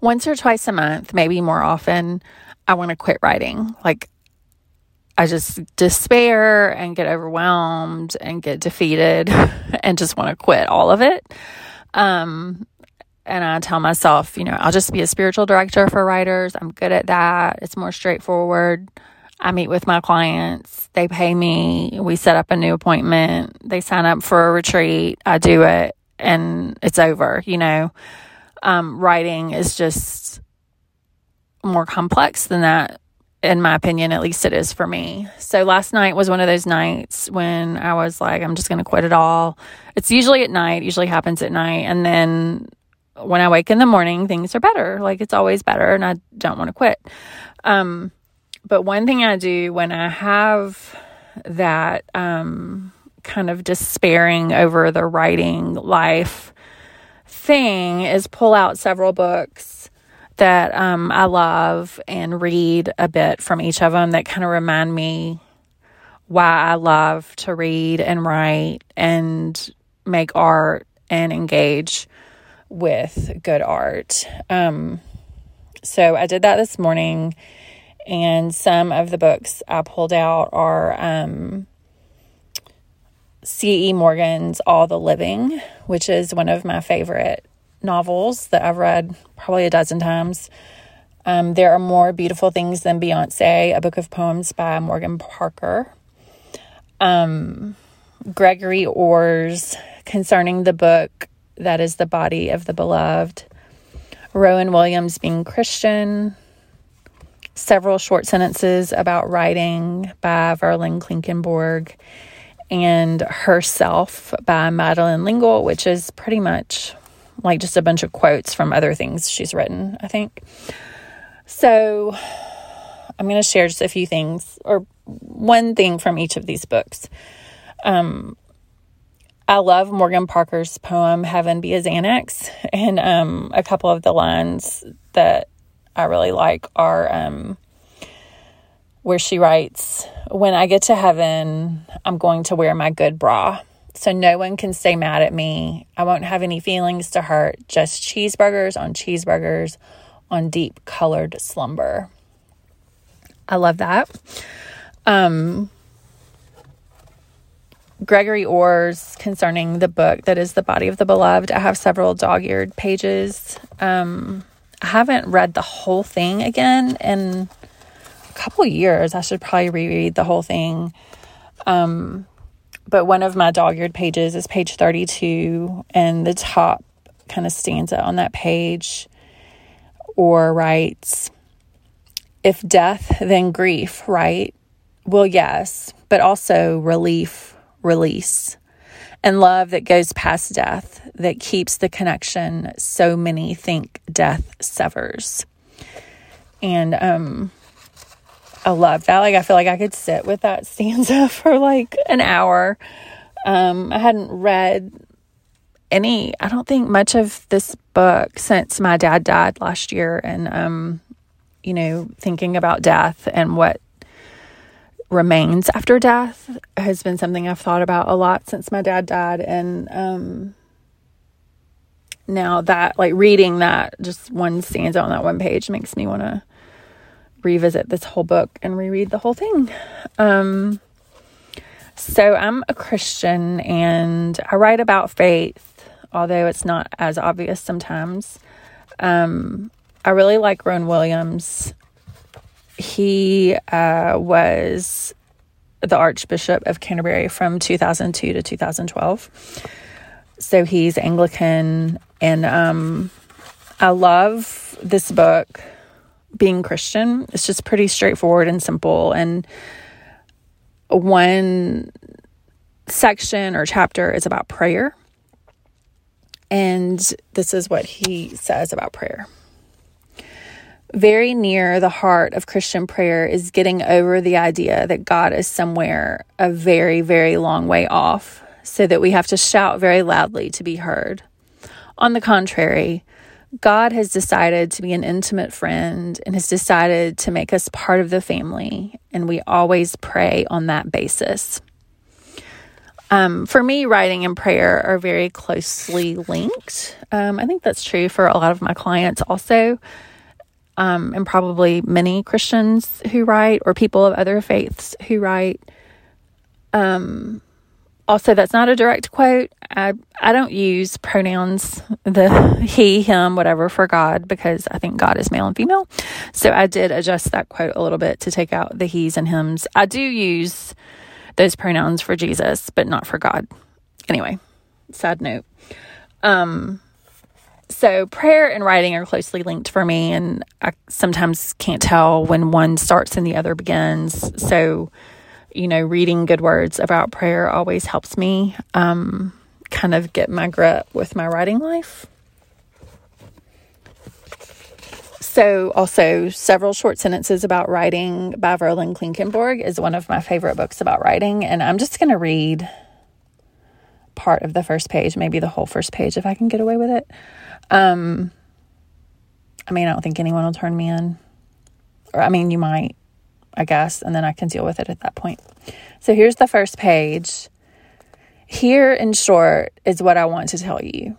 once or twice a month, maybe more often, I want to quit writing. Like, I just despair and get overwhelmed and get defeated and just want to quit all of it. Um, and I tell myself, you know, I'll just be a spiritual director for writers. I'm good at that. It's more straightforward. I meet with my clients, they pay me, we set up a new appointment, they sign up for a retreat, I do it, and it's over, you know. Um, writing is just more complex than that, in my opinion, at least it is for me. So last night was one of those nights when I was like, I'm just going to quit it all. It's usually at night, usually happens at night. And then when I wake in the morning, things are better. Like it's always better, and I don't want to quit. Um, but one thing I do when I have that um, kind of despairing over the writing life thing is pull out several books that um, I love and read a bit from each of them that kind of remind me why I love to read and write and make art and engage with good art. Um, so I did that this morning, and some of the books I pulled out are um, C.E. Morgan's All the Living, which is one of my favorite novels that I've read probably a dozen times. Um, there are more beautiful things than Beyonce, a book of poems by Morgan Parker. Um, Gregory Orr's concerning the book that is the body of the beloved. Rowan Williams being Christian. Several short sentences about writing by Verlyn Klinkenborg and Herself by Madeleine L'Engle, which is pretty much like just a bunch of quotes from other things she's written, I think. So I'm going to share just a few things or one thing from each of these books. Um, I love Morgan Parker's poem Heaven Be a Xanax. And um, a couple of the lines that I really like are um, where she writes, When I get to heaven, I'm going to wear my good bra. So no one can stay mad at me. I won't have any feelings to hurt, just cheeseburgers on cheeseburgers on deep colored slumber. I love that. Um, Gregory Orr's concerning the book that is The Body of the Beloved. I have several dog eared pages. Um, I haven't read the whole thing again in a couple years. I should probably reread the whole thing. Um, but one of my dog eared pages is page 32, and the top kind of stanza on that page Orr writes, If death, then grief, right? Well, yes, but also relief release and love that goes past death, that keeps the connection so many think death severs. And um, I love that. Like, I feel like I could sit with that stanza for like an hour. Um, I hadn't read any, I don't think much of this book since my dad died last year. And, um, you know, thinking about death and what remains after death has been something I've thought about a lot since my dad died. And um, now that, like, reading that, just one stanza on that one page makes me want to revisit this whole book and reread the whole thing. Um, so I'm a Christian and I write about faith, although it's not as obvious sometimes. Um, I really like Rowan Williams he uh, was the Archbishop of Canterbury from 2002 to 2012. So he's Anglican, and um, I love this book. Being Christian, it's just pretty straightforward and simple. And one section or chapter is about prayer. And this is what he says about prayer. Very near the heart of Christian prayer is getting over the idea that God is somewhere a very, very long way off, so that we have to shout very loudly to be heard. On the contrary, God has decided to be an intimate friend and has decided to make us part of the family, and we always pray on that basis. Um, for me, writing and prayer are very closely linked. Um, I think that's true for a lot of my clients also, um, and probably many Christians who write or people of other faiths who write. Um, also, that's not a direct quote. I, I don't use pronouns, the he, him, whatever, for God because I think God is male and female. So I did adjust that quote a little bit to take out the he's and hims. I do use those pronouns for Jesus, but not for God. Anyway, sad note. Um, so prayer and writing are closely linked for me, and I sometimes can't tell when one starts and the other begins. So, you know, reading good words about prayer always helps me um, kind of get my grip with my writing life. So, also, several short sentences about writing by Verlyn Klinkenborg is one of my favorite books about writing. And I'm just going to read part of the first page, maybe the whole first page if I can get away with it. Um, I mean, I don't think anyone will turn me in. Or, I mean, you might, I guess, and then I can deal with it at that point. So, here's the first page. Here, in short, is what I want to tell you.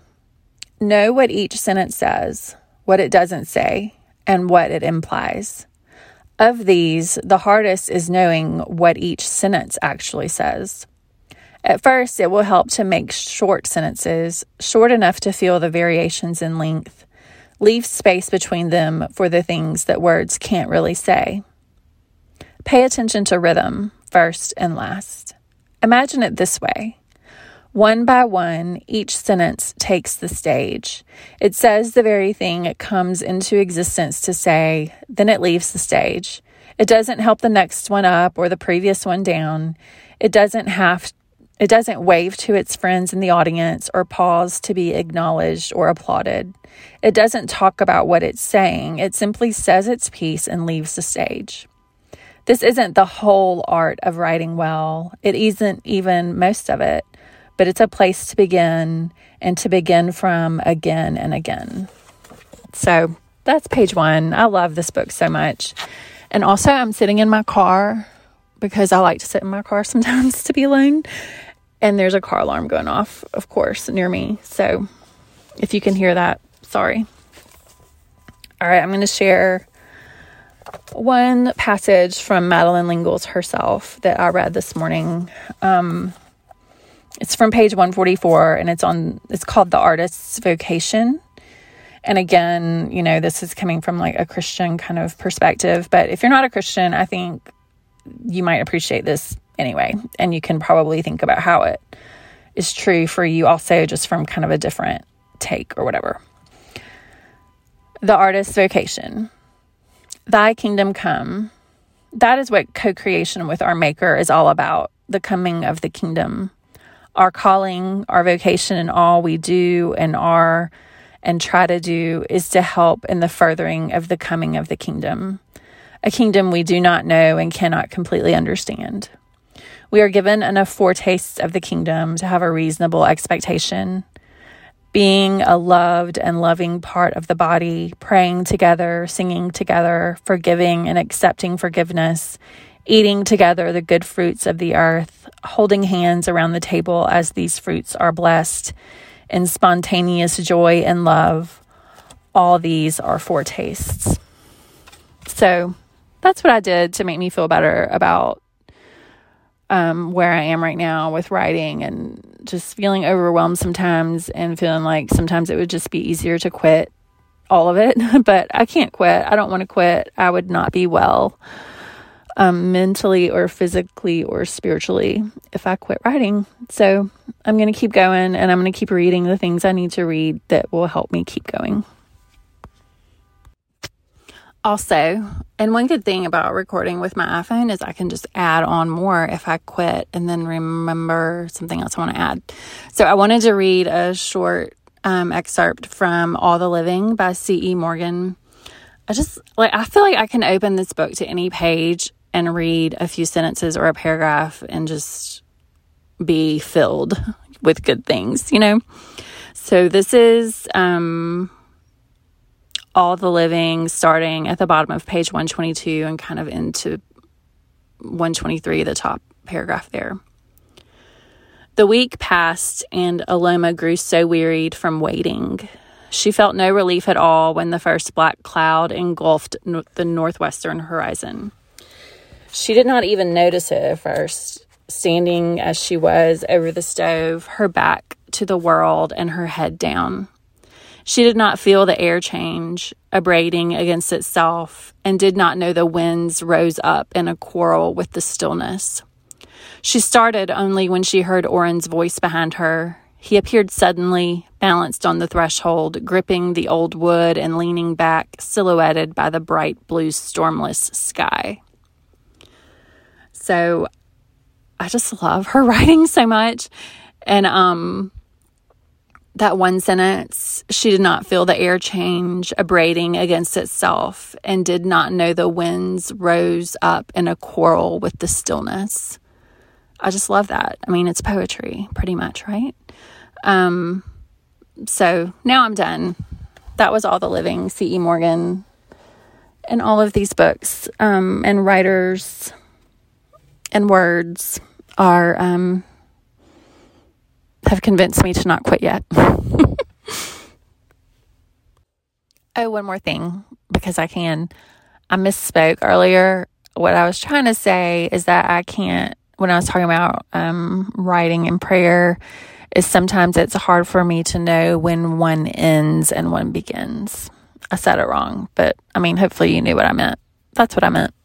Know what each sentence says, what it doesn't say, and what it implies. Of these, the hardest is knowing what each sentence actually says. At first, it will help to make short sentences, short enough to feel the variations in length. Leave space between them for the things that words can't really say. Pay attention to rhythm, first and last. Imagine it this way one by one, each sentence takes the stage. It says the very thing it comes into existence to say, then it leaves the stage. It doesn't help the next one up or the previous one down. It doesn't have it doesn't wave to its friends in the audience or pause to be acknowledged or applauded. It doesn't talk about what it's saying. It simply says its piece and leaves the stage. This isn't the whole art of writing well. It isn't even most of it but it's a place to begin and to begin from again and again. So that's page one. I love this book so much. And also, I'm sitting in my car because I like to sit in my car sometimes to be alone. And there's a car alarm going off, of course, near me. So if you can hear that, sorry. All right, I'm going to share one passage from Madeleine L'Engle's herself that I read this morning. Um, it's from page 144 and it's on it's called The Artist's Vocation. And again, you know, this is coming from like a Christian kind of perspective, but if you're not a Christian, I think you might appreciate this anyway, and you can probably think about how it is true for you also just from kind of a different take or whatever. The artist's vocation. Thy kingdom come. That is what co creation with our Maker is all about the coming of the kingdom our calling, our vocation, and all we do and are and try to do is to help in the furthering of the coming of the kingdom, a kingdom we do not know and cannot completely understand. We are given enough foretastes of the kingdom to have a reasonable expectation. Being a loved and loving part of the body, praying together, singing together, forgiving and accepting forgiveness, eating together the good fruits of the earth, holding hands around the table as these fruits are blessed, in spontaneous joy and love. All these are foretastes. So that's what I did to make me feel better about um, where I am right now with writing and just feeling overwhelmed sometimes and feeling like sometimes it would just be easier to quit all of it. but I can't quit. I don't want to quit. I would not be well um, mentally or physically or spiritually if I quit writing. So I'm going to keep going and I'm going to keep reading the things I need to read that will help me keep going. Also, and one good thing about recording with my iPhone is I can just add on more if I quit and then remember something else I want to add. So I wanted to read a short um, excerpt from All the Living by C.E. Morgan. I just like, I feel like I can open this book to any page and read a few sentences or a paragraph and just be filled with good things, you know? So this is um, all the living starting at the bottom of page 122 and kind of into 123, the top paragraph there. The week passed, and Aloma grew so wearied from waiting. She felt no relief at all when the first black cloud engulfed the northwestern horizon. She did not even notice it at first, standing as she was over the stove, her back to the world and her head down. She did not feel the air change, abrading against itself, and did not know the winds rose up in a quarrel with the stillness. She started only when she heard Orren's voice behind her. He appeared suddenly, balanced on the threshold, gripping the old wood and leaning back, silhouetted by the bright blue stormless sky. So I just love her writing so much. And um that one sentence, she did not feel the air change abrading against itself and did not know the winds rose up in a quarrel with the stillness. I just love that. I mean, it's poetry, pretty much, right? Um, so now I'm done. That was all the living C.E. Morgan and all of these books um, and writers and words are um, have convinced me to not quit yet. oh, one more thing because I can. I misspoke earlier. What I was trying to say is that I can't when I was talking about um, writing and prayer, is sometimes it's hard for me to know when one ends and one begins. I said it wrong, but I mean, hopefully you knew what I meant. That's what I meant.